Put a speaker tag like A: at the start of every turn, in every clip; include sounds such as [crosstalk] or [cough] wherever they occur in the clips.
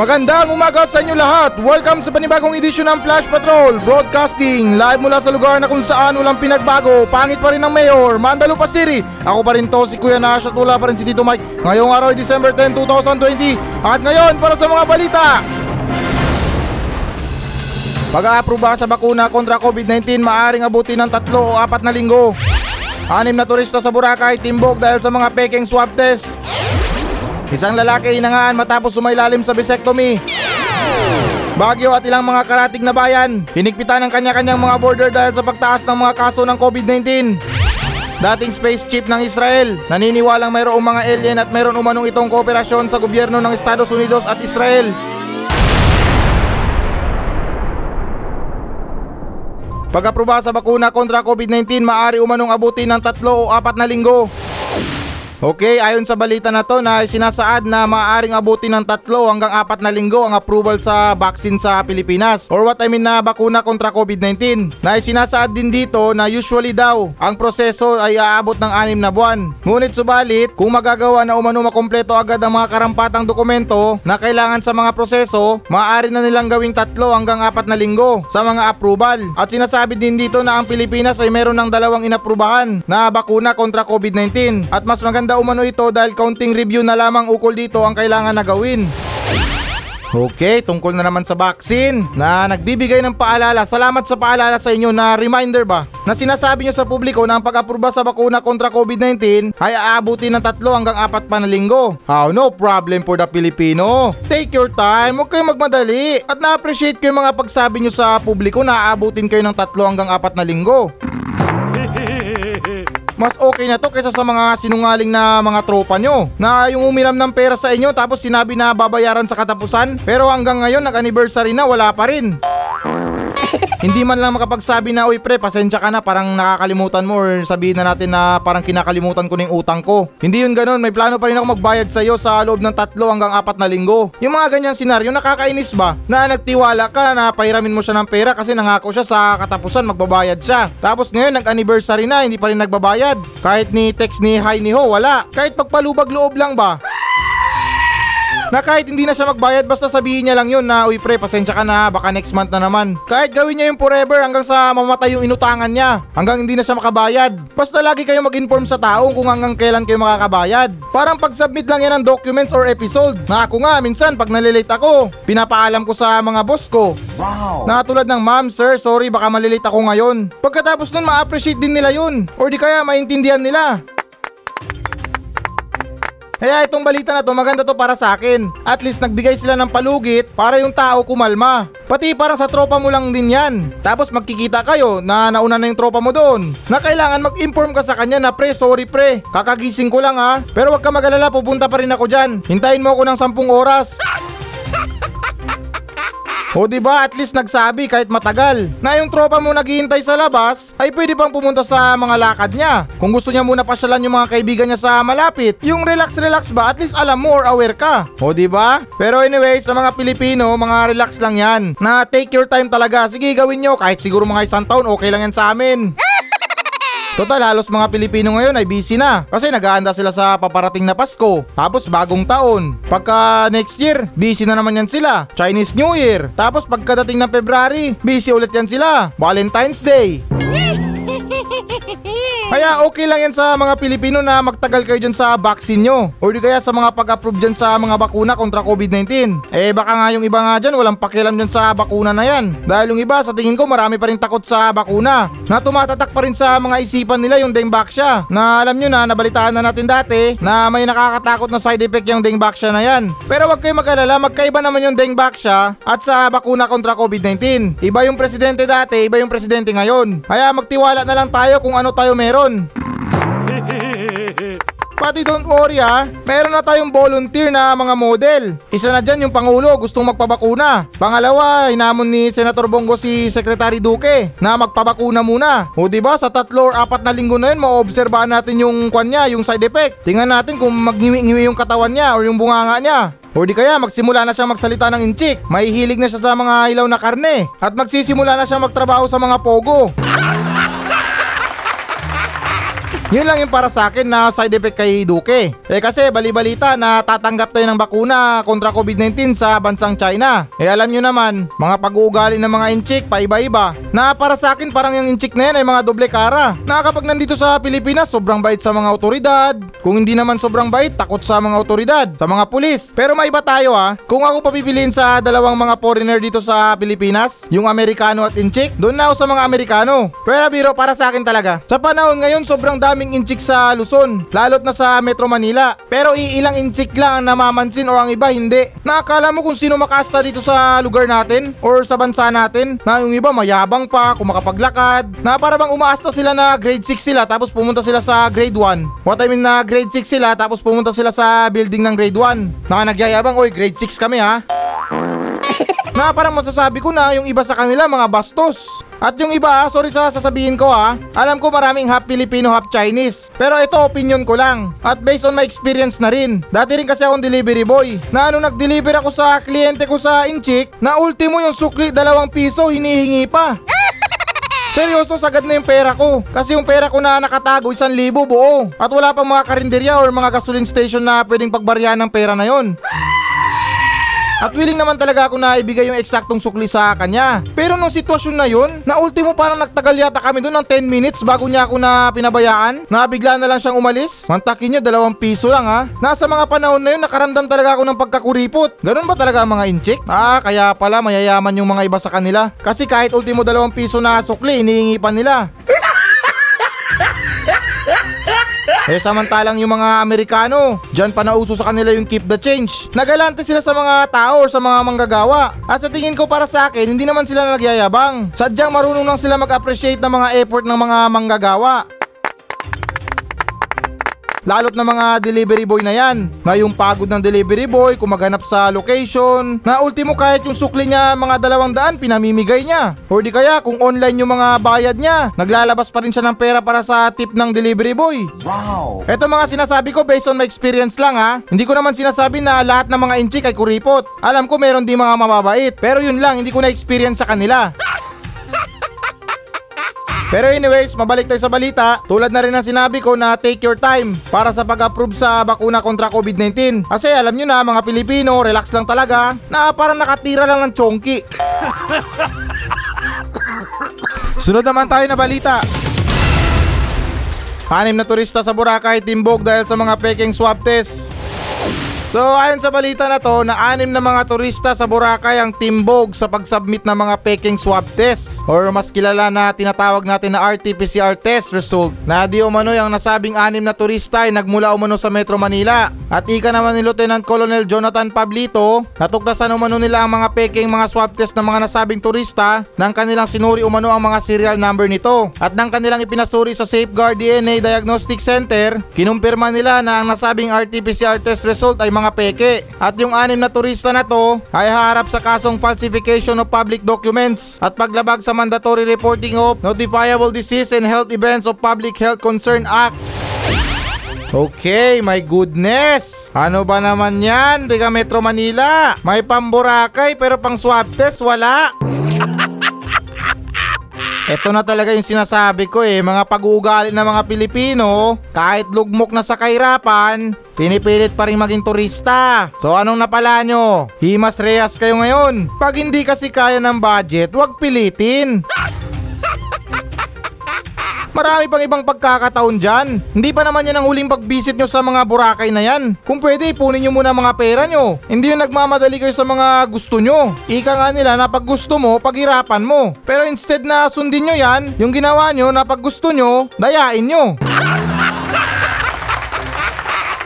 A: Magandang umaga sa inyo lahat! Welcome sa panibagong edisyon ng Flash Patrol Broadcasting live mula sa lugar na kung saan walang pinagbago. Pangit pa rin ang mayor, Mandalupa City. Ako pa rin to, si Kuya Nash at wala pa rin si Tito Mike. Ngayong araw December 10, 2020 At ngayon para sa mga balita. Pag-aaproba sa bakuna kontra COVID-19 maaring abuti ng tatlo o apat na linggo. Anim na turista sa Boracay timbog dahil sa mga peking swab test Isang lalaki inangaan matapos sumailalim sa vasectomy. Bagyo at ilang mga karatig na bayan, hinigpitan ng kanya-kanyang mga border dahil sa pagtaas ng mga kaso ng COVID-19. Dating space chief ng Israel, naniniwalang mayroong mga alien at mayroon umanong itong kooperasyon sa gobyerno ng Estados Unidos at Israel. Pag-aproba sa bakuna kontra COVID-19, maaari umanong abuti ng tatlo o apat na linggo. Okay, ayon sa balita na to na sinasaad na maaaring abuti ng tatlo hanggang apat na linggo ang approval sa vaccine sa Pilipinas or what I mean na bakuna kontra COVID-19. Na sinasaad din dito na usually daw ang proseso ay aabot ng anim na buwan. Ngunit subalit, kung magagawa na umano makompleto agad ang mga karampatang dokumento na kailangan sa mga proseso, maaari na nilang gawing tatlo hanggang apat na linggo sa mga approval. At sinasabi din dito na ang Pilipinas ay meron ng dalawang inaprubahan na bakuna kontra COVID-19 at mas maganda maganda umano ito dahil counting review na lamang ukol dito ang kailangan na gawin. Okay, tungkol na naman sa vaccine na nagbibigay ng paalala. Salamat sa paalala sa inyo na reminder ba na sinasabi nyo sa publiko na ang pag-aproba sa bakuna kontra COVID-19 ay aabuti ng tatlo hanggang apat pa na linggo. How no problem for the Filipino. Take your time, huwag kayong magmadali at na-appreciate ko yung mga pagsabi nyo sa publiko na aabutin kayo ng tatlo hanggang apat na linggo. Mas okay na to kaysa sa mga sinungaling na mga tropa nyo na yung umiram ng pera sa inyo tapos sinabi na babayaran sa katapusan pero hanggang ngayon nag-anniversary na wala pa rin. Hindi man lang makapagsabi na, uy pre, pasensya ka na, parang nakakalimutan mo or sabihin na natin na parang kinakalimutan ko na yung utang ko. Hindi yun ganun, may plano pa rin ako magbayad sa iyo sa loob ng tatlo hanggang apat na linggo. Yung mga ganyang senaryo, nakakainis ba? Na nagtiwala ka na pahiramin mo siya ng pera kasi nangako siya sa katapusan magbabayad siya. Tapos ngayon nag-anniversary na, hindi pa rin nagbabayad. Kahit ni text ni hi ni ho, wala. Kahit pagpalubag loob lang ba? Na kahit hindi na siya magbayad basta sabihin niya lang yun na uy pre pasensya ka na baka next month na naman. Kahit gawin niya yung forever hanggang sa mamatay yung inutangan niya. Hanggang hindi na siya makabayad. Basta lagi kayo mag-inform sa tao kung hanggang kailan kayo makakabayad. Parang pag-submit lang yan ng documents or episode. Na ako nga minsan pag nalilate ako, pinapaalam ko sa mga boss ko. Wow! Na tulad ng ma'am, sir, sorry baka malilate ako ngayon. Pagkatapos nun ma-appreciate din nila yun. Or di kaya maintindihan nila. Kaya itong balita na to maganda to para sa akin. At least nagbigay sila ng palugit para yung tao kumalma. Pati para sa tropa mo lang din yan. Tapos magkikita kayo na nauna na yung tropa mo doon. Na kailangan mag-inform ka sa kanya na pre, sorry pre. Kakagising ko lang ha. Pero wag ka magalala, pupunta pa rin ako dyan. Hintayin mo ako ng 10 oras. O di ba at least nagsabi kahit matagal na yung tropa mo naghihintay sa labas ay pwede pang pumunta sa mga lakad niya. Kung gusto niya muna pasyalan yung mga kaibigan niya sa malapit, yung relax relax ba at least alam mo or aware ka. O di ba? Pero anyway, sa mga Pilipino, mga relax lang 'yan. Na take your time talaga. Sige, gawin niyo kahit siguro mga isang taon okay lang yan sa amin. Total, halos mga Pilipino ngayon ay busy na kasi naghahanda sila sa paparating na Pasko, tapos bagong taon. Pagka next year, busy na naman yan sila. Chinese New Year. Tapos pagkadating ng February, busy ulit yan sila. Valentine's Day. Kaya okay lang yan sa mga Pilipino na magtagal kayo dyan sa vaccine nyo. O di kaya sa mga pag-approve dyan sa mga bakuna kontra COVID-19. Eh baka nga yung iba nga dyan walang pakialam dyan sa bakuna na yan. Dahil yung iba sa tingin ko marami pa rin takot sa bakuna. Na tumatatak pa rin sa mga isipan nila yung Dengbaksya. Na alam nyo na, nabalitaan na natin dati na may nakakatakot na side effect yung Dengbaksya na yan. Pero wag kayo mag-alala, magkaiba naman yung Dengbaksya at sa bakuna kontra COVID-19. Iba yung presidente dati, iba yung presidente ngayon. Kaya magtiwala na lang tayo kung ano tayo meron meron. Pati don't worry ha, meron na tayong volunteer na mga model. Isa na dyan yung Pangulo gustong magpabakuna. Pangalawa, hinamon ni Senator Bongo si Secretary Duque na magpabakuna muna. O ba diba, sa tatlo or apat na linggo na yun, maobserbahan natin yung kwan niya, yung side effect. Tingnan natin kung magngiwi-ngiwi yung katawan niya or yung bunganga niya. O di kaya magsimula na siyang magsalita ng inchik. Mahihilig na siya sa mga ilaw na karne. At magsisimula na siyang magtrabaho sa mga pogo. Yun lang yung para sa akin na side effect kay Duque. Eh kasi bali-balita na tatanggap tayo ng bakuna kontra COVID-19 sa bansang China. Eh alam nyo naman, mga pag-uugali ng mga inchik paiba-iba. Na para sa akin parang yung inchik na yan ay mga doble kara. Na kapag nandito sa Pilipinas, sobrang bait sa mga otoridad. Kung hindi naman sobrang bait, takot sa mga otoridad, sa mga pulis. Pero maiba tayo ha. Kung ako papipiliin sa dalawang mga foreigner dito sa Pilipinas, yung Amerikano at inchik, doon na ako sa mga Amerikano. Pero biro para sa akin talaga. Sa panahon ngayon, sobrang daming inchik sa Luzon, lalot na sa Metro Manila. Pero iilang inchik lang ang namamansin o ang iba hindi. Nakakala mo kung sino makasta dito sa lugar natin or sa bansa natin na yung iba mayabang pa, kung makapaglakad, na para bang umaasta sila na grade 6 sila tapos pumunta sila sa grade 1. What I mean na grade 6 sila tapos pumunta sila sa building ng grade 1. Na nagyayabang, oy grade 6 kami ha. [laughs] na parang masasabi ko na yung iba sa kanila mga bastos. At yung iba, sorry sa sasabihin ko ha, alam ko maraming half Filipino, half Chinese. Pero ito opinion ko lang. At based on my experience na rin. Dati rin kasi akong delivery boy. Na ano nag-deliver ako sa kliyente ko sa Inchik, na ultimo yung sukli dalawang piso hinihingi pa. [laughs] Seryoso, sagad na yung pera ko. Kasi yung pera ko na nakatago, isang libo buo. At wala pang mga karinderya or mga gasoline station na pwedeng pagbaryahan ng pera na yon. [laughs] At willing naman talaga ako na ibigay yung eksaktong sukli sa kanya. Pero nung sitwasyon na yun, na ultimo parang nagtagal yata kami doon ng 10 minutes bago niya ako na pinabayaan, na bigla na lang siyang umalis. Mantakin niyo, dalawang piso lang ha. Nasa mga panahon na yun, nakaramdam talaga ako ng pagkakuripot. Ganun ba talaga ang mga inchik? Ah, kaya pala mayayaman yung mga iba sa kanila. Kasi kahit ultimo dalawang piso na sukli, inihingi pa nila. Eh samantalang yung mga Amerikano, dyan pa nauso sa kanila yung keep the change. Nagalante sila sa mga tao or sa mga manggagawa. At sa tingin ko para sa akin, hindi naman sila nagyayabang. Sadyang marunong lang sila mag-appreciate ng mga effort ng mga manggagawa. Lalot na mga delivery boy na yan. Na yung pagod ng delivery boy, kung maghanap sa location. Na ultimo kahit yung sukli niya mga dalawang daan, pinamimigay niya. O di kaya kung online yung mga bayad niya, naglalabas pa rin siya ng pera para sa tip ng delivery boy.
B: Wow!
A: Ito mga sinasabi ko based on my experience lang ha. Hindi ko naman sinasabi na lahat ng mga inchik ay kuripot. Alam ko meron din mga mababait. Pero yun lang, hindi ko na-experience sa kanila. Pero anyways, mabalik tayo sa balita. Tulad na rin ng sinabi ko na take your time para sa pag-approve sa bakuna kontra COVID-19. Kasi alam nyo na mga Pilipino, relax lang talaga na parang nakatira lang ng chonky. [laughs] Sunod naman tayo na balita. Anim na turista sa Boracay timbog dahil sa mga peking swab test. So ayon sa balita na to na anim na mga turista sa Boracay ang timbog sa pag-submit ng mga peking swab test. Or mas kilala na tinatawag natin na RT-PCR test result. Na di umano yung nasabing anim na turista ay nagmula umano sa Metro Manila. At ika naman ni Lieutenant Colonel Jonathan Pablito natuklasan umano nila ang mga peking mga swab test ng mga nasabing turista nang kanilang sinuri umano ang mga serial number nito. At nang kanilang ipinasuri sa Safeguard DNA Diagnostic Center kinumpirma nila na ang nasabing RT-PCR test result ay mga peke. At yung anim na turista na to ay haharap sa kasong falsification of public documents at paglabag sa mandatory reporting of notifiable disease and health events of Public Health Concern Act. Okay, my goodness! Ano ba naman yan? Riga Metro Manila. May pamburakay pero pang swab test wala. Ito na talaga yung sinasabi ko eh, mga pag-uugali ng mga Pilipino, kahit lugmok na sa kahirapan, pinipilit pa rin maging turista. So anong napala nyo? Himas reyas kayo ngayon. Pag hindi kasi kaya ng budget, wag pilitin. Marami pang ibang pagkakataon dyan. Hindi pa naman yan ang huling pag-visit nyo sa mga Boracay na yan. Kung pwede, ipunin nyo muna mga pera nyo. Hindi yung nagmamadali kayo sa mga gusto nyo. Ika nga nila na pag gusto mo, paghirapan mo. Pero instead na sundin nyo yan, yung ginawa nyo na pag gusto nyo, dayain nyo.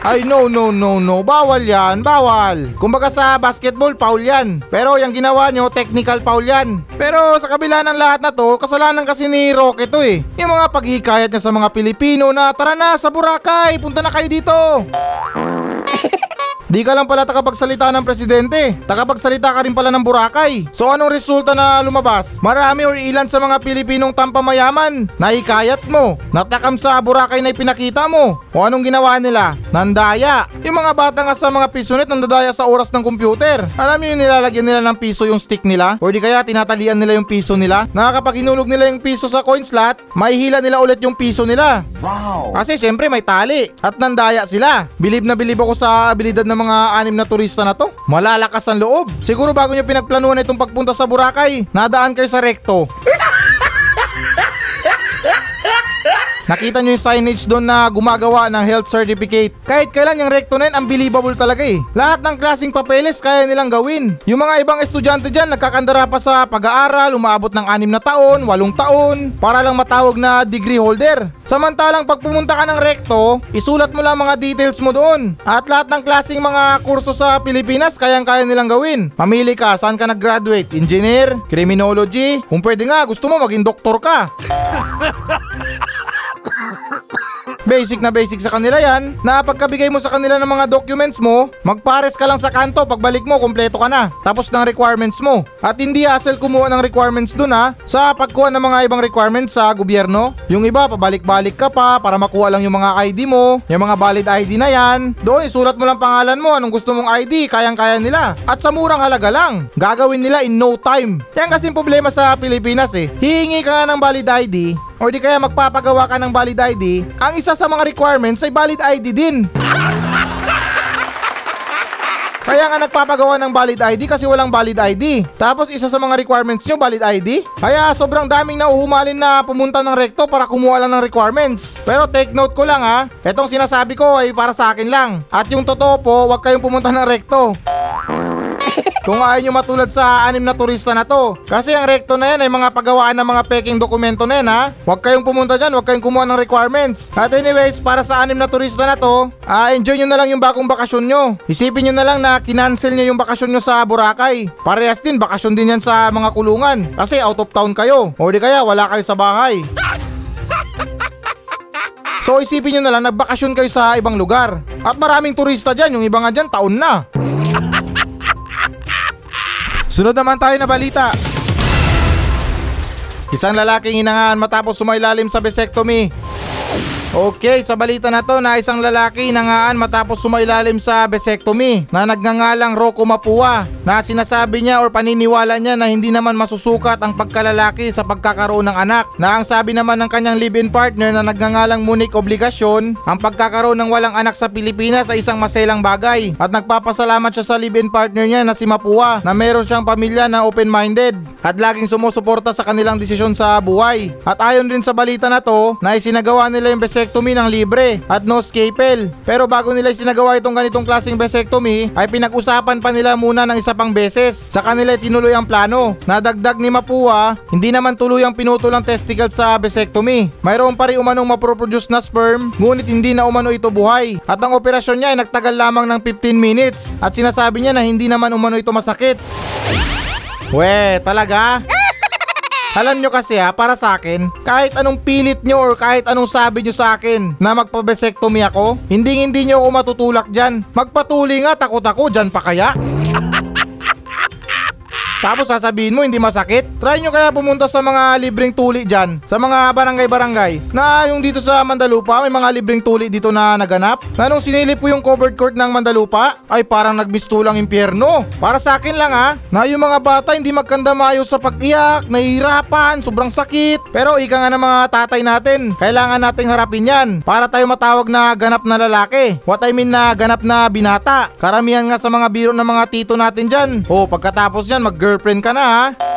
A: Ay no no no no, bawal yan, bawal. Kumbaga sa basketball, foul yan. Pero yung ginawa nyo, technical foul yan. Pero sa kabila ng lahat na to, kasalanan kasi ni Roque to eh. Yung mga paghikayat niya sa mga Pilipino na tara na sa Boracay, punta na kayo dito. [laughs] Di ka lang pala takapagsalita ng presidente. Takapagsalita ka rin pala ng Boracay. So anong resulta na lumabas? Marami or ilan sa mga Pilipinong tampamayaman na hikayat mo. Natakam sa Boracay na ipinakita mo. O anong ginawa nila? Nandaya. Yung mga bata nga sa mga pisonet nandadaya sa oras ng computer. Alam niyo yung nilalagyan nila ng piso yung stick nila? O di kaya tinatalian nila yung piso nila? Na kapag hinulog nila yung piso sa coin slot, mahihila nila ulit yung piso nila.
B: Wow!
A: Kasi syempre may tali at nandaya sila. Bilib na bilib ako sa abilidad ng mga anim na turista na to. Malalakas ang loob. Siguro bago nyo pinagplanuhan itong pagpunta sa Boracay, nadaan kayo sa rekto. Nakita nyo yung signage doon na gumagawa ng health certificate. Kahit kailan yung recto na yun, unbelievable talaga eh. Lahat ng klaseng papeles kaya nilang gawin. Yung mga ibang estudyante dyan, nagkakandara pa sa pag-aaral, umaabot ng anim na taon, walong taon, para lang matawag na degree holder. Samantalang pag pumunta ka ng recto, isulat mo lang mga details mo doon. At lahat ng klaseng mga kurso sa Pilipinas, kayang-kaya nilang gawin. Mamili ka, saan ka nag-graduate? Engineer? Criminology? Kung pwede nga, gusto mo maging doktor ka. [laughs] Basic na basic sa kanila yan na pagkabigay mo sa kanila ng mga documents mo, magpares ka lang sa kanto pagbalik mo kompleto ka na. Tapos ng requirements mo. At hindi hassle kumuha ng requirements dun ha sa pagkuha ng mga ibang requirements sa gobyerno. Yung iba pabalik-balik ka pa para makuha lang yung mga ID mo, yung mga valid ID na yan. Doon isulat mo lang pangalan mo anong gusto mong ID, kayang-kaya nila. At sa murang halaga lang. Gagawin nila in no time. Yan kasing problema sa Pilipinas eh. Hihingi ka nga ng valid ID o di kaya magpapagawa ka ng valid ID, ang isa sa mga requirements ay valid ID din. Kaya nga nagpapagawa ng valid ID kasi walang valid ID. Tapos isa sa mga requirements nyo, valid ID. Kaya sobrang daming nauhumalin na pumunta ng rekto para kumuha lang ng requirements. Pero take note ko lang ha, etong sinasabi ko ay para sa akin lang. At yung totoo po, huwag kayong pumunta ng rekto. Kung ayaw nyo matulad sa anim na turista na to. Kasi ang rekto na yan ay mga pagawaan ng mga peking dokumento na yan ha. Huwag kayong pumunta dyan, huwag kayong kumuha ng requirements. At anyways, para sa anim na turista na to, ah, enjoy nyo na lang yung bagong bakasyon nyo. Isipin nyo na lang na kinancel nyo yung bakasyon nyo sa Boracay. Parehas din, bakasyon din yan sa mga kulungan. Kasi out of town kayo. O di kaya wala kayo sa bahay. So isipin nyo na lang, nagbakasyon kayo sa ibang lugar. At maraming turista dyan, yung iba nga dyan, taon na. Sunod naman tayo na balita. Isang lalaking hinangaan matapos sumailalim sa vasectomy. Okay, sa balita na to na isang lalaki nangaan matapos sumailalim sa vasectomy na nagngangalang Rocco Mapua na sinasabi niya or paniniwala niya na hindi naman masusukat ang pagkalalaki sa pagkakaroon ng anak. Na ang sabi naman ng kanyang live-in partner na nagngangalang Monique Obligasyon ang pagkakaroon ng walang anak sa Pilipinas ay isang maselang bagay. At nagpapasalamat siya sa live-in partner niya na si Mapua na meron siyang pamilya na open-minded at laging sumusuporta sa kanilang desisyon sa buhay. At ayon din sa balita na to na isinagawa nila yung vasectomy ng libre at no scalpel. Pero bago nila isinagawa itong ganitong klaseng vasectomy ay pinag-usapan pa nila muna ng isa pang beses. Sa kanila tinuloy ang plano. Nadagdag ni Mapua, hindi naman tuloy ang pinutol ang testicle sa vasectomy. Mayroon pa rin umanong maproproduce na sperm, ngunit hindi na umano ito buhay. At ang operasyon niya ay nagtagal lamang ng 15 minutes at sinasabi niya na hindi naman umano ito masakit. We, talaga? Alam nyo kasi ha, para sa akin, kahit anong pilit nyo or kahit anong sabi nyo sa akin na magpa-vasectomy ako, hindi hindi nyo ako matutulak dyan. Magpatuli nga, takot ako, dyan pa kaya? Tapos sasabihin mo hindi masakit? Try nyo kaya pumunta sa mga libreng tuli dyan, sa mga barangay-barangay. Na yung dito sa Mandalupa, may mga libreng tuli dito na naganap. Na nung sinilip ko yung covered court ng Mandalupa, ay parang nagmistulang impyerno. Para sa akin lang ha, na yung mga bata hindi magkanda maayos sa pag-iyak, nahihirapan, sobrang sakit. Pero ika nga ng mga tatay natin, kailangan nating harapin yan para tayo matawag na ganap na lalaki. What I mean na ganap na binata. Karamihan nga sa mga biro ng mga tito natin dyan. O pagkatapos yan, mag-girlfriend ka na ha.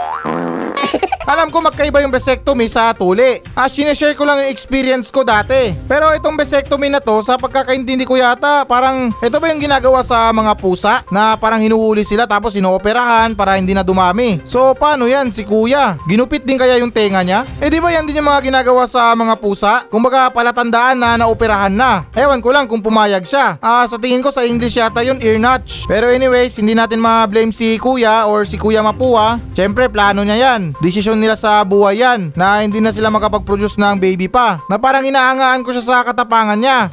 A: Alam ko magkaiba yung vasectomy sa tuli. Ah, sineshare ko lang yung experience ko dati. Pero itong vasectomy na to, sa pagkakaintindi ko yata, parang ito ba yung ginagawa sa mga pusa? Na parang hinuhuli sila tapos inooperahan para hindi na dumami. So paano yan si kuya? Ginupit din kaya yung tenga niya? Eh di ba yan din yung mga ginagawa sa mga pusa? Kumbaga palatandaan na naoperahan na. Ewan ko lang kung pumayag siya. Ah, sa tingin ko sa English yata yun ear notch. Pero anyways, hindi natin ma-blame si kuya or si kuya Mapua. Siyempre plano niya yan. Desisyon nila sa buhay yan na hindi na sila makapag-produce ng baby pa. Na parang inaangaan ko siya sa katapangan niya.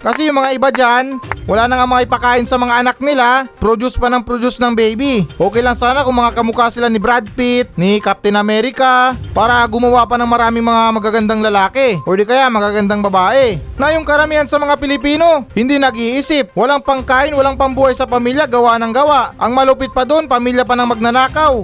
A: Kasi yung mga iba dyan, wala na nga mga ipakain sa mga anak nila, produce pa ng produce ng baby. Okay lang sana kung mga kamukha sila ni Brad Pitt, ni Captain America, para gumawa pa ng maraming mga magagandang lalaki, o di kaya magagandang babae. Na yung karamihan sa mga Pilipino, hindi nag-iisip, walang pangkain, walang pambuhay sa pamilya, gawa ng gawa. Ang malupit pa doon, pamilya pa ng magnanakaw.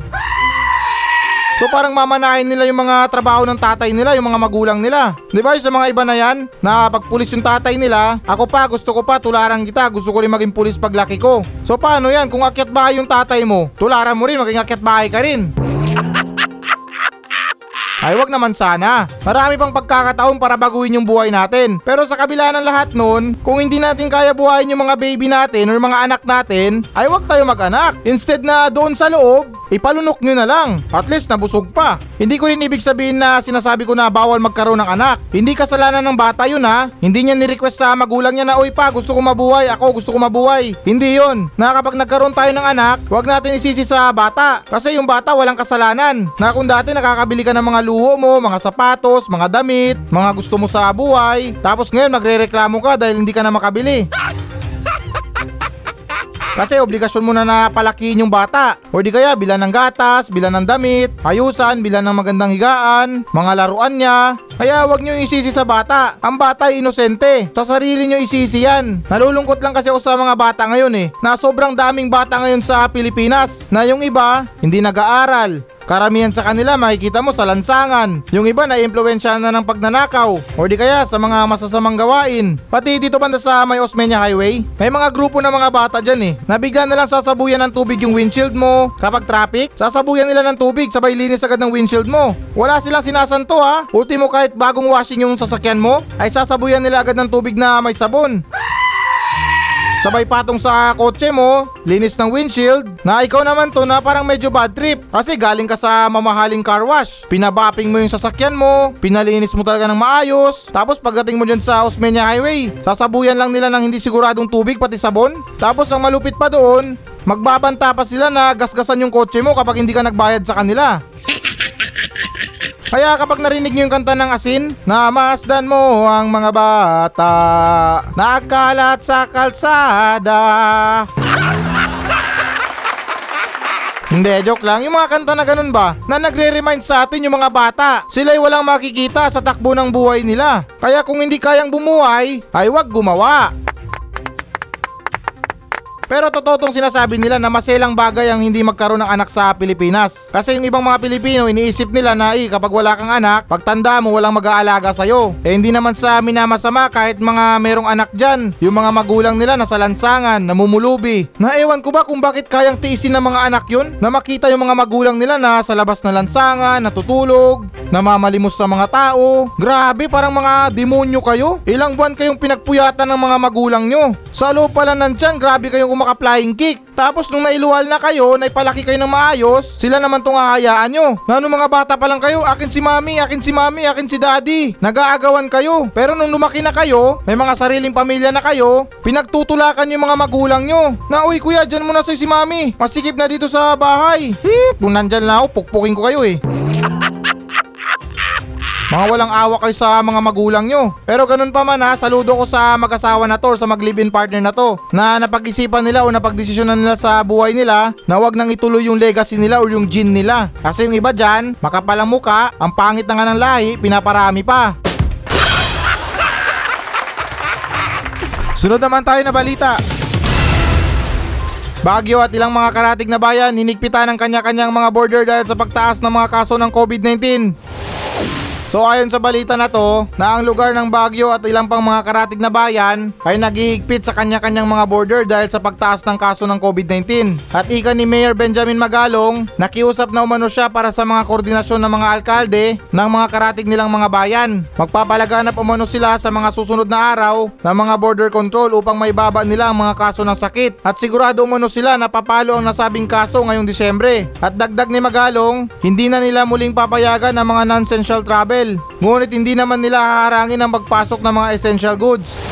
A: So parang mamanahin nila yung mga trabaho ng tatay nila, yung mga magulang nila. 'Di ba? Sa mga iba na yan, na pag yung tatay nila, ako pa gusto ko pa tularan kita, gusto ko rin maging pulis paglaki ko. So paano yan? Kung akyat bahay yung tatay mo, tularan mo rin, maging akyat bahay ka rin. Ay wag naman sana. Marami pang pagkakataon para baguhin yung buhay natin. Pero sa kabila ng lahat nun, kung hindi natin kaya buhayin yung mga baby natin or mga anak natin, ay wag tayo mag-anak. Instead na doon sa loob, ipalunok nyo na lang. At least nabusog pa. Hindi ko rin ibig sabihin na sinasabi ko na bawal magkaroon ng anak. Hindi kasalanan ng bata yun ha. Hindi niya ni-request sa magulang niya na, Uy pa, gusto ko mabuhay. Ako gusto ko mabuhay. Hindi yun. Na kapag nagkaroon tayo ng anak, wag natin isisi sa bata. Kasi yung bata walang kasalanan. Na kung dati nakakabili ka ng mga luho mo, mga sapatos, mga damit, mga gusto mo sa buhay. Tapos ngayon magre-reklamo ka dahil hindi ka na makabili. Kasi obligasyon mo na na palakihin yung bata. O di kaya bilan ng gatas, bilan ng damit, ayusan, bilan ng magandang higaan, mga laruan niya. Kaya wag nyo isisi sa bata. Ang bata ay inosente. Sa sarili nyo isisi yan. Nalulungkot lang kasi ako sa mga bata ngayon eh. Na sobrang daming bata ngayon sa Pilipinas. Na yung iba, hindi nag-aaral. Karamihan sa kanila makikita mo sa lansangan. Yung iba na impluensya na ng pagnanakaw o di kaya sa mga masasamang gawain. Pati dito banda sa may Osmeña Highway, may mga grupo ng mga bata dyan eh. Na bigla na lang sasabuyan ng tubig yung windshield mo. Kapag traffic, sasabuyan nila ng tubig sabay linis agad ng windshield mo. Wala silang sinasanto ha. Ultimo kahit bagong washing yung sasakyan mo, ay sasabuyan nila agad ng tubig na may sabon. Sabay patong sa kotse mo, linis ng windshield, na ikaw naman to na parang medyo bad trip. Kasi galing ka sa mamahaling car wash. Pinabapping mo yung sasakyan mo, pinalinis mo talaga ng maayos. Tapos pagdating mo dyan sa Osmeña Highway, sasabuyan lang nila ng hindi siguradong tubig pati sabon. Tapos ang malupit pa doon, magbabanta pa sila na gasgasan yung kotse mo kapag hindi ka nagbayad sa kanila. Kaya kapag narinig nyo yung kanta ng asin, namasdan mo ang mga bata, nakalat sa kalsada. [laughs] Hindi, joke lang. Yung mga kanta na ganun ba, na nagre-remind sa atin yung mga bata. Sila'y walang makikita sa takbo ng buhay nila. Kaya kung hindi kayang bumuhay, ay wag gumawa. Pero totoo tong sinasabi nila na maselang bagay ang hindi magkaroon ng anak sa Pilipinas. Kasi yung ibang mga Pilipino iniisip nila na eh, kapag wala kang anak, pagtanda mo walang mag-aalaga sa'yo. Eh hindi naman sa minamasama kahit mga merong anak dyan. Yung mga magulang nila nasa lansangan, namumulubi. Naewan ko ba kung bakit kayang tiisin ng mga anak yun? Na makita yung mga magulang nila na sa labas na lansangan, natutulog, namamalimos sa mga tao. Grabe, parang mga demonyo kayo. Ilang buwan kayong pinagpuyatan ng mga magulang nyo. Sa loob pala nandyan, grabe kayong kumaka-flying kick. Tapos nung nailuwal na kayo, naipalaki kayo ng maayos, sila naman tong hahayaan nyo. Na nung mga bata pa lang kayo, akin si mami, akin si mami, akin si daddy. Nag-aagawan kayo. Pero nung lumaki na kayo, may mga sariling pamilya na kayo, pinagtutulakan yung mga magulang nyo. Na uy kuya, dyan mo na si mami. Masikip na dito sa bahay. Hmm, kung nandyan na ako, pukpukin ko kayo eh. Mga walang awa kayo sa mga magulang nyo. Pero ganun pa man ha, saludo ko sa mag-asawa na to sa mag-live-in partner na to na napag-isipan nila o napag-desisyonan nila sa buhay nila na wag nang ituloy yung legacy nila o yung gene nila. Kasi yung iba dyan, makapalang muka, ang pangit na nga ng lahi, pinaparami pa. Sunod naman tayo na balita. Baguio at ilang mga karatig na bayan hinigpitan ng kanya-kanyang mga border dahil sa pagtaas ng mga kaso ng COVID-19. So ayon sa balita na to, na ang lugar ng Baguio at ilang pang mga karatig na bayan ay naghihigpit sa kanya-kanyang mga border dahil sa pagtaas ng kaso ng COVID-19. At ika ni Mayor Benjamin Magalong, nakiusap na umano siya para sa mga koordinasyon ng mga alkalde ng mga karatig nilang mga bayan. Magpapalaganap umano sila sa mga susunod na araw ng mga border control upang maibaba nila ang mga kaso ng sakit. At sigurado umano sila na papalo ang nasabing kaso ngayong Disyembre. At dagdag ni Magalong, hindi na nila muling papayagan ang mga non-essential travel. Ngunit hindi naman nila haharangin ang magpasok ng mga essential goods.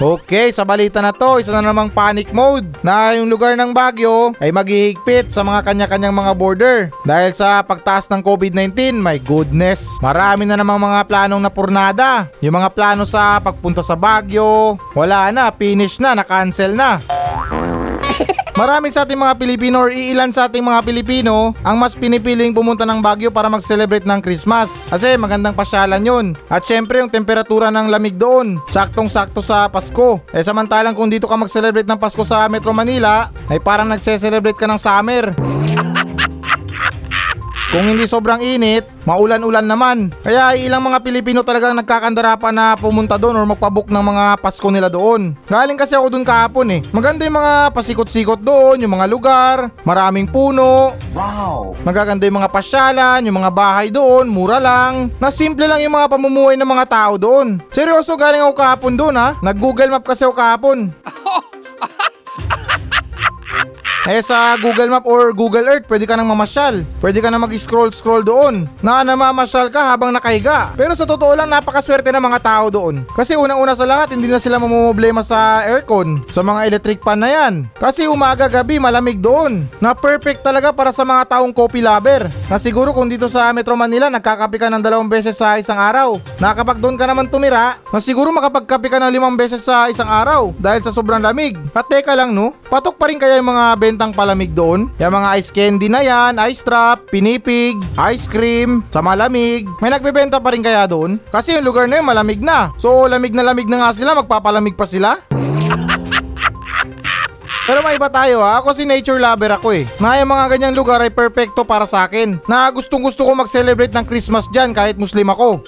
A: Okay, sa balita na to, isa na namang panic mode na yung lugar ng Baguio ay maghihigpit sa mga kanya-kanyang mga border. Dahil sa pagtaas ng COVID-19, my goodness, marami na namang mga planong napurnada. Yung mga plano sa pagpunta sa Baguio, wala na, finish na, na-cancel na. Marami sa ating mga Pilipino or iilan sa ating mga Pilipino ang mas pinipiling pumunta ng Baguio para mag-celebrate ng Christmas. Kasi magandang pasyalan yun. At syempre yung temperatura ng lamig doon, saktong-sakto sa Pasko. Eh samantalang kung dito ka mag-celebrate ng Pasko sa Metro Manila, ay parang nagse-celebrate ka ng summer. Kung hindi sobrang init, maulan-ulan naman. Kaya ilang mga Pilipino talagang nagkakandara pa na pumunta doon or magpabook ng mga Pasko nila doon. Galing kasi ako doon kahapon eh. Maganda yung mga pasikot-sikot doon, yung mga lugar, maraming puno.
B: Wow!
A: Magaganda yung mga pasyalan, yung mga bahay doon, mura lang. Na simple lang yung mga pamumuhay ng mga tao doon. Seryoso, galing ako kahapon doon ha. Nag-google map kasi ako kahapon. [laughs] Eh sa Google Map or Google Earth, pwede ka nang mamasyal. Pwede ka na mag-scroll-scroll doon. Na namamasyal ka habang nakahiga. Pero sa totoo lang, napakaswerte ng mga tao doon. Kasi unang-una sa lahat, hindi na sila mamumblema sa aircon. Sa mga electric fan na yan. Kasi umaga-gabi, malamig doon. Na perfect talaga para sa mga taong coffee lover. Na siguro kung dito sa Metro Manila, nagkakape ka ng dalawang beses sa isang araw. Na kapag doon ka naman tumira, na siguro makapagkape ka ng limang beses sa isang araw. Dahil sa sobrang lamig. At teka lang no, patok pa rin kaya yung mga bentang palamig doon? Yung mga ice candy na yan, ice trap, pinipig, ice cream, sa malamig. May nagbebenta pa rin kaya doon? Kasi yung lugar na yun malamig na. So lamig na lamig na nga sila, magpapalamig pa sila? [laughs] Pero may iba tayo ha, ako si nature lover ako eh. Na yung mga ganyang lugar ay perfecto para sa akin. Na gustong gusto ko mag-celebrate ng Christmas dyan kahit Muslim ako.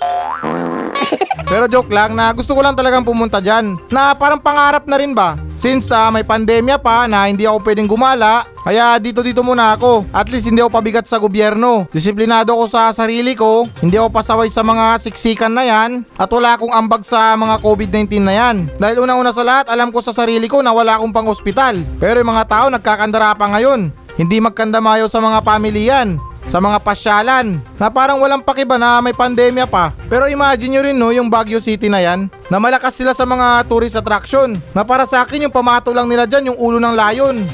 A: Pero joke lang na gusto ko lang talagang pumunta dyan. Na parang pangarap na rin ba? Since ah, may pandemya pa na hindi ako pwedeng gumala, kaya dito dito muna ako. At least hindi ako pabigat sa gobyerno. Disiplinado ko sa sarili ko, hindi ako pasaway sa mga siksikan na yan, at wala akong ambag sa mga COVID-19 na yan. Dahil una-una sa lahat, alam ko sa sarili ko na wala akong pang ospital. Pero yung mga tao nagkakandara pa ngayon. Hindi magkandamayo sa mga pamilyan sa mga pasyalan na parang walang pakiba na may pandemya pa. Pero imagine nyo rin no yung Baguio City na yan na malakas sila sa mga tourist attraction na para sa akin yung pamato lang nila dyan yung ulo ng layon. [laughs]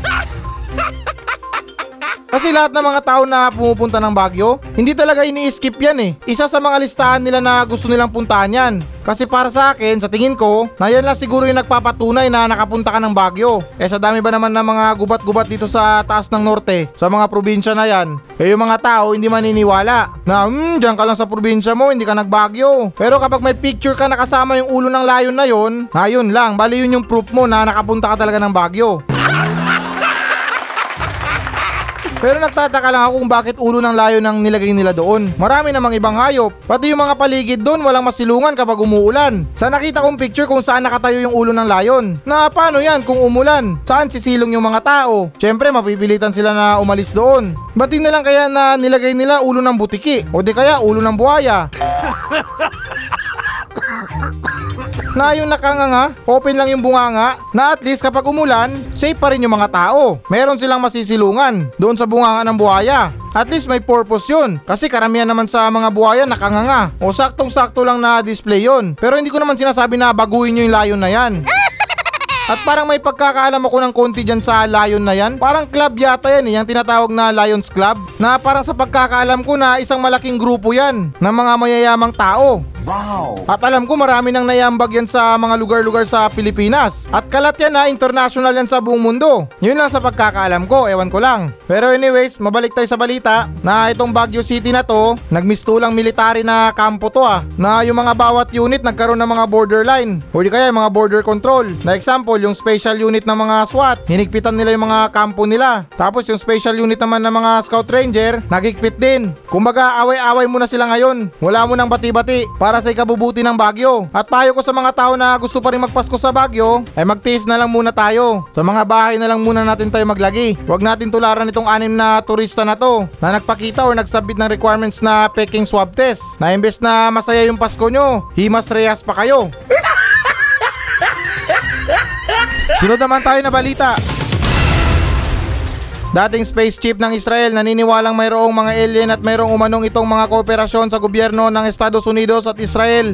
A: Kasi lahat ng mga tao na pumupunta ng Baguio, hindi talaga ini-skip yan eh. Isa sa mga listahan nila na gusto nilang puntahan yan. Kasi para sa akin, sa tingin ko, na yan lang siguro yung nagpapatunay na nakapunta ka ng Baguio. Eh sa dami ba naman ng mga gubat-gubat dito sa taas ng norte, sa mga probinsya na yan, eh yung mga tao hindi maniniwala na hmm, dyan ka lang sa probinsya mo, hindi ka nagbagyo. Pero kapag may picture ka nakasama yung ulo ng layon na yon, ayun lang, bali yun yung proof mo na nakapunta ka talaga ng Baguio. Pero nagtataka lang ako kung bakit ulo ng layo nang nilagay nila doon. Marami namang ibang hayop. Pati yung mga paligid doon walang masilungan kapag umuulan. Sa nakita kong picture kung saan nakatayo yung ulo ng layon. Na paano yan kung umulan? Saan sisilong yung mga tao? Siyempre mapipilitan sila na umalis doon. Ba't na lang kaya na nilagay nila ulo ng butiki? O di kaya ulo ng buhaya? [laughs] na yung nakanganga, open lang yung bunganga, na at least kapag umulan, safe pa rin yung mga tao. Meron silang masisilungan doon sa bunganga ng buhaya. At least may purpose yun. Kasi karamihan naman sa mga buhaya nakanganga. O saktong-sakto lang na display yun. Pero hindi ko naman sinasabi na baguhin nyo yung layon na yan. [laughs] At parang may pagkakaalam ako ng konti dyan sa Lion na yan. Parang club yata yan eh, yung tinatawag na Lions Club. Na parang sa pagkakaalam ko na isang malaking grupo yan ng mga mayayamang tao.
B: Wow!
A: At alam ko marami nang nayambag yan sa mga lugar-lugar sa Pilipinas. At kalat yan na international yan sa buong mundo. Yun lang sa pagkakaalam ko, ewan ko lang. Pero anyways, mabalik tayo sa balita na itong Baguio City na to, nagmistulang military na kampo to ah. Na yung mga bawat unit nagkaroon ng mga borderline. O di kaya mga border control. Na example, yung special unit ng mga SWAT, hinigpitan nila yung mga kampo nila. Tapos yung special unit naman ng mga Scout Ranger, nagigpit din. Kumbaga away-away muna sila ngayon. Wala mo nang bati-bati para sa ikabubuti ng Baguio. At payo ko sa mga tao na gusto pa rin magpasko sa Baguio, ay magtiis na lang muna tayo. Sa mga bahay na lang muna natin tayo maglagi. Huwag natin tularan itong anim na turista na to na nagpakita or nagsubmit ng requirements na peking swab test. Na imbes na masaya yung Pasko nyo, himas reyas pa kayo. [laughs] Sunod naman tayo na balita. Dating space chief ng Israel naniniwalang mayroong mga alien at mayroong umanong itong mga kooperasyon sa gobyerno ng Estados Unidos at Israel.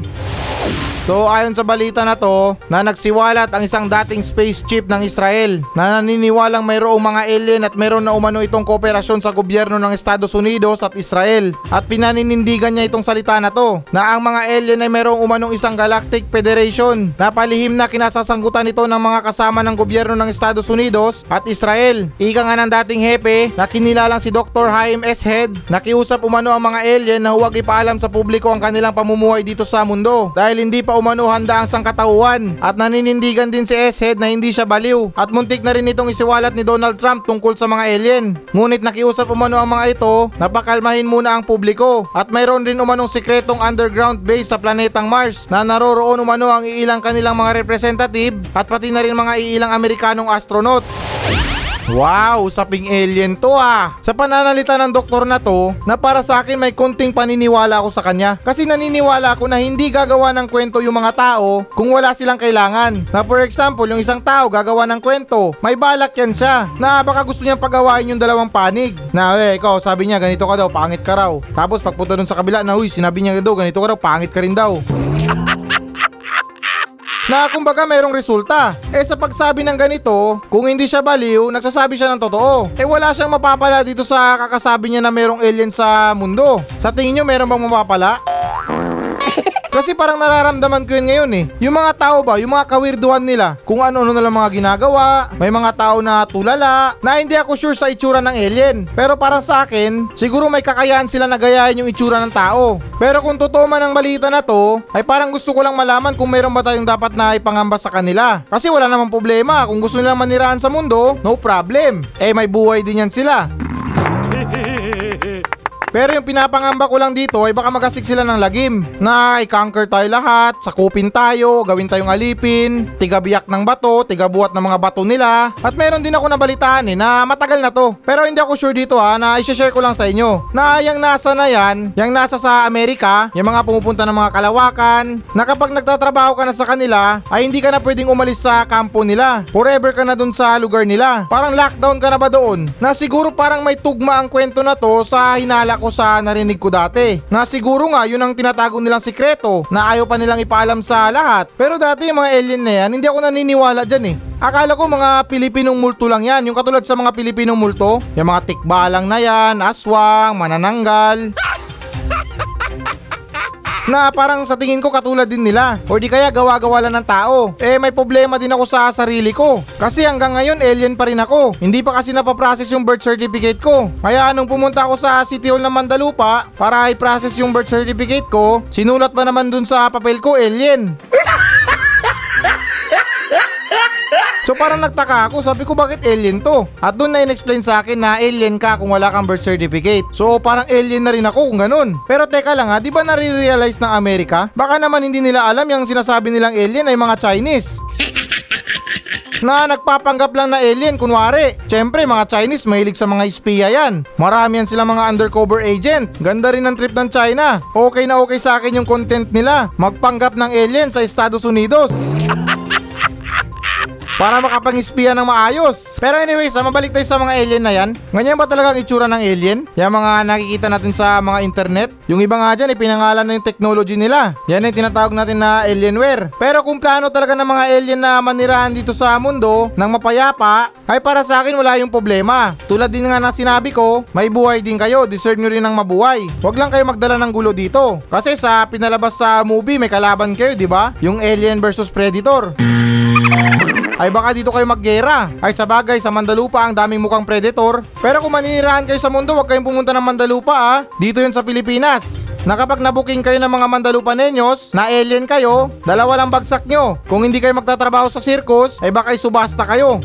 A: So ayon sa balita na to, na nagsiwalat ang isang dating space chief ng Israel na naniniwalang mayroong mga alien at mayroon na umano itong kooperasyon sa gobyerno ng Estados Unidos at Israel. At pinaninindigan niya itong salita na to na ang mga alien ay mayroong umanong isang galactic federation na palihim na kinasasangkutan ito ng mga kasama ng gobyerno ng Estados Unidos at Israel. Ika nga ng dating hepe na kinilalang si Dr. Haim S. Head nakiusap umano ang mga alien na huwag ipaalam sa publiko ang kanilang pamumuhay dito sa mundo dahil hindi pa umano handa ang sangkatauhan at naninindigan din si S-Head na hindi siya baliw at muntik na rin itong isiwalat ni Donald Trump tungkol sa mga alien. Ngunit nakiusap umano ang mga ito na pakalmahin muna ang publiko at mayroon rin umanong sikretong underground base sa planetang Mars na naroroon umano ang iilang kanilang mga representative at pati na rin mga iilang Amerikanong astronaut. Wow, usaping alien to ah. Sa pananalita ng doktor na to, na para sa akin may konting paniniwala ako sa kanya. Kasi naniniwala ako na hindi gagawa ng kwento yung mga tao kung wala silang kailangan. Na for example, yung isang tao gagawa ng kwento, may balak yan siya. Na baka gusto niyang pagawain yung dalawang panig. Na eh, ikaw, sabi niya ganito ka daw, pangit ka raw. Tapos pagpunta dun sa kabila, na uy, sinabi niya daw, ganito ka daw, pangit ka rin daw na kumbaga mayroong resulta. Eh sa pagsabi ng ganito, kung hindi siya baliw, nagsasabi siya ng totoo. Eh wala siyang mapapala dito sa kakasabi niya na mayroong alien sa mundo. Sa tingin niyo meron bang mapapala? Kasi parang nararamdaman ko yun ngayon eh. Yung mga tao ba, yung mga kawirduhan nila, kung ano-ano na lang mga ginagawa, may mga tao na tulala, na hindi ako sure sa itsura ng alien. Pero para sa akin, siguro may kakayahan sila na gayahin yung itsura ng tao. Pero kung totoo man ang balita na to, ay parang gusto ko lang malaman kung mayroon ba tayong dapat na ipangamba sa kanila. Kasi wala namang problema, kung gusto nilang maniraan sa mundo, no problem. Eh may buhay din yan sila. Pero yung pinapangamba ko lang dito ay baka magasik sila ng lagim na i-conquer tayo lahat, sakupin tayo, gawin tayong alipin, tigabiyak ng bato, tigabuhat ng mga bato nila. At meron din ako nabalitaan eh na matagal na to. Pero hindi ako sure dito ha na i-share ko lang sa inyo. Na yung nasa na yan, yung nasa sa Amerika, yung mga pumupunta ng mga kalawakan, na kapag nagtatrabaho ka na sa kanila, ay hindi ka na pwedeng umalis sa kampo nila. Forever ka na dun sa lugar nila. Parang lockdown ka na ba doon? Na siguro parang may tugma ang kwento na to sa hinala sa narinig ko dati. Na siguro nga yun ang tinatago nilang sikreto na ayaw pa nilang ipaalam sa lahat. Pero dati yung mga alien na yan, hindi ako naniniwala dyan eh. Akala ko mga Pilipinong multo lang yan. Yung katulad sa mga Pilipinong multo, yung mga tikbalang na yan, aswang, manananggal na parang sa tingin ko katulad din nila o di kaya gawa-gawa lang ng tao. Eh may problema din ako sa sarili ko kasi hanggang ngayon alien pa rin ako. Hindi pa kasi napaprocess yung birth certificate ko. Kaya nung pumunta ako sa City Hall ng Mandalupa para i-process yung birth certificate ko, sinulat pa naman dun sa papel ko alien. Parang nagtaka ako, sabi ko bakit alien to? At doon na in-explain sa akin na alien ka kung wala kang birth certificate. So parang alien na rin ako kung ganun. Pero teka lang ha, di ba nare-realize ng Amerika? Baka naman hindi nila alam yung sinasabi nilang alien ay mga Chinese. [laughs] na nagpapanggap lang na alien kunwari. Siyempre mga Chinese mahilig sa mga espiya yan. Marami yan sila mga undercover agent. Ganda rin ang trip ng China. Okay na okay sa akin yung content nila. Magpanggap ng alien sa Estados Unidos. [laughs] para makapang-espiya ng maayos. Pero anyways, ah, mabalik tayo sa mga alien na yan. Ganyan ba talaga ang itsura ng alien? Yung mga nakikita natin sa mga internet? Yung iba nga dyan, ipinangalan na yung technology nila. Yan yung tinatawag natin na alienware. Pero kung plano talaga ng mga alien na manirahan dito sa mundo ng mapayapa, ay para sa akin wala yung problema. Tulad din nga na sinabi ko, may buhay din kayo, deserve nyo rin ng mabuhay. Huwag lang kayo magdala ng gulo dito. Kasi sa pinalabas sa movie, may kalaban kayo, di ba? Yung Alien versus Predator ay baka dito kayo maggera. Ay sa bagay, sa Mandalupa ang daming mukhang predator. Pero kung maninirahan kayo sa mundo, huwag kayong pumunta ng Mandalupa ah. Dito yun sa Pilipinas. Na kapag nabuking kayo ng mga Mandalupa Nenyos, na alien kayo, dalawa lang bagsak nyo. Kung hindi kayo magtatrabaho sa circus, ay baka isubasta kayo.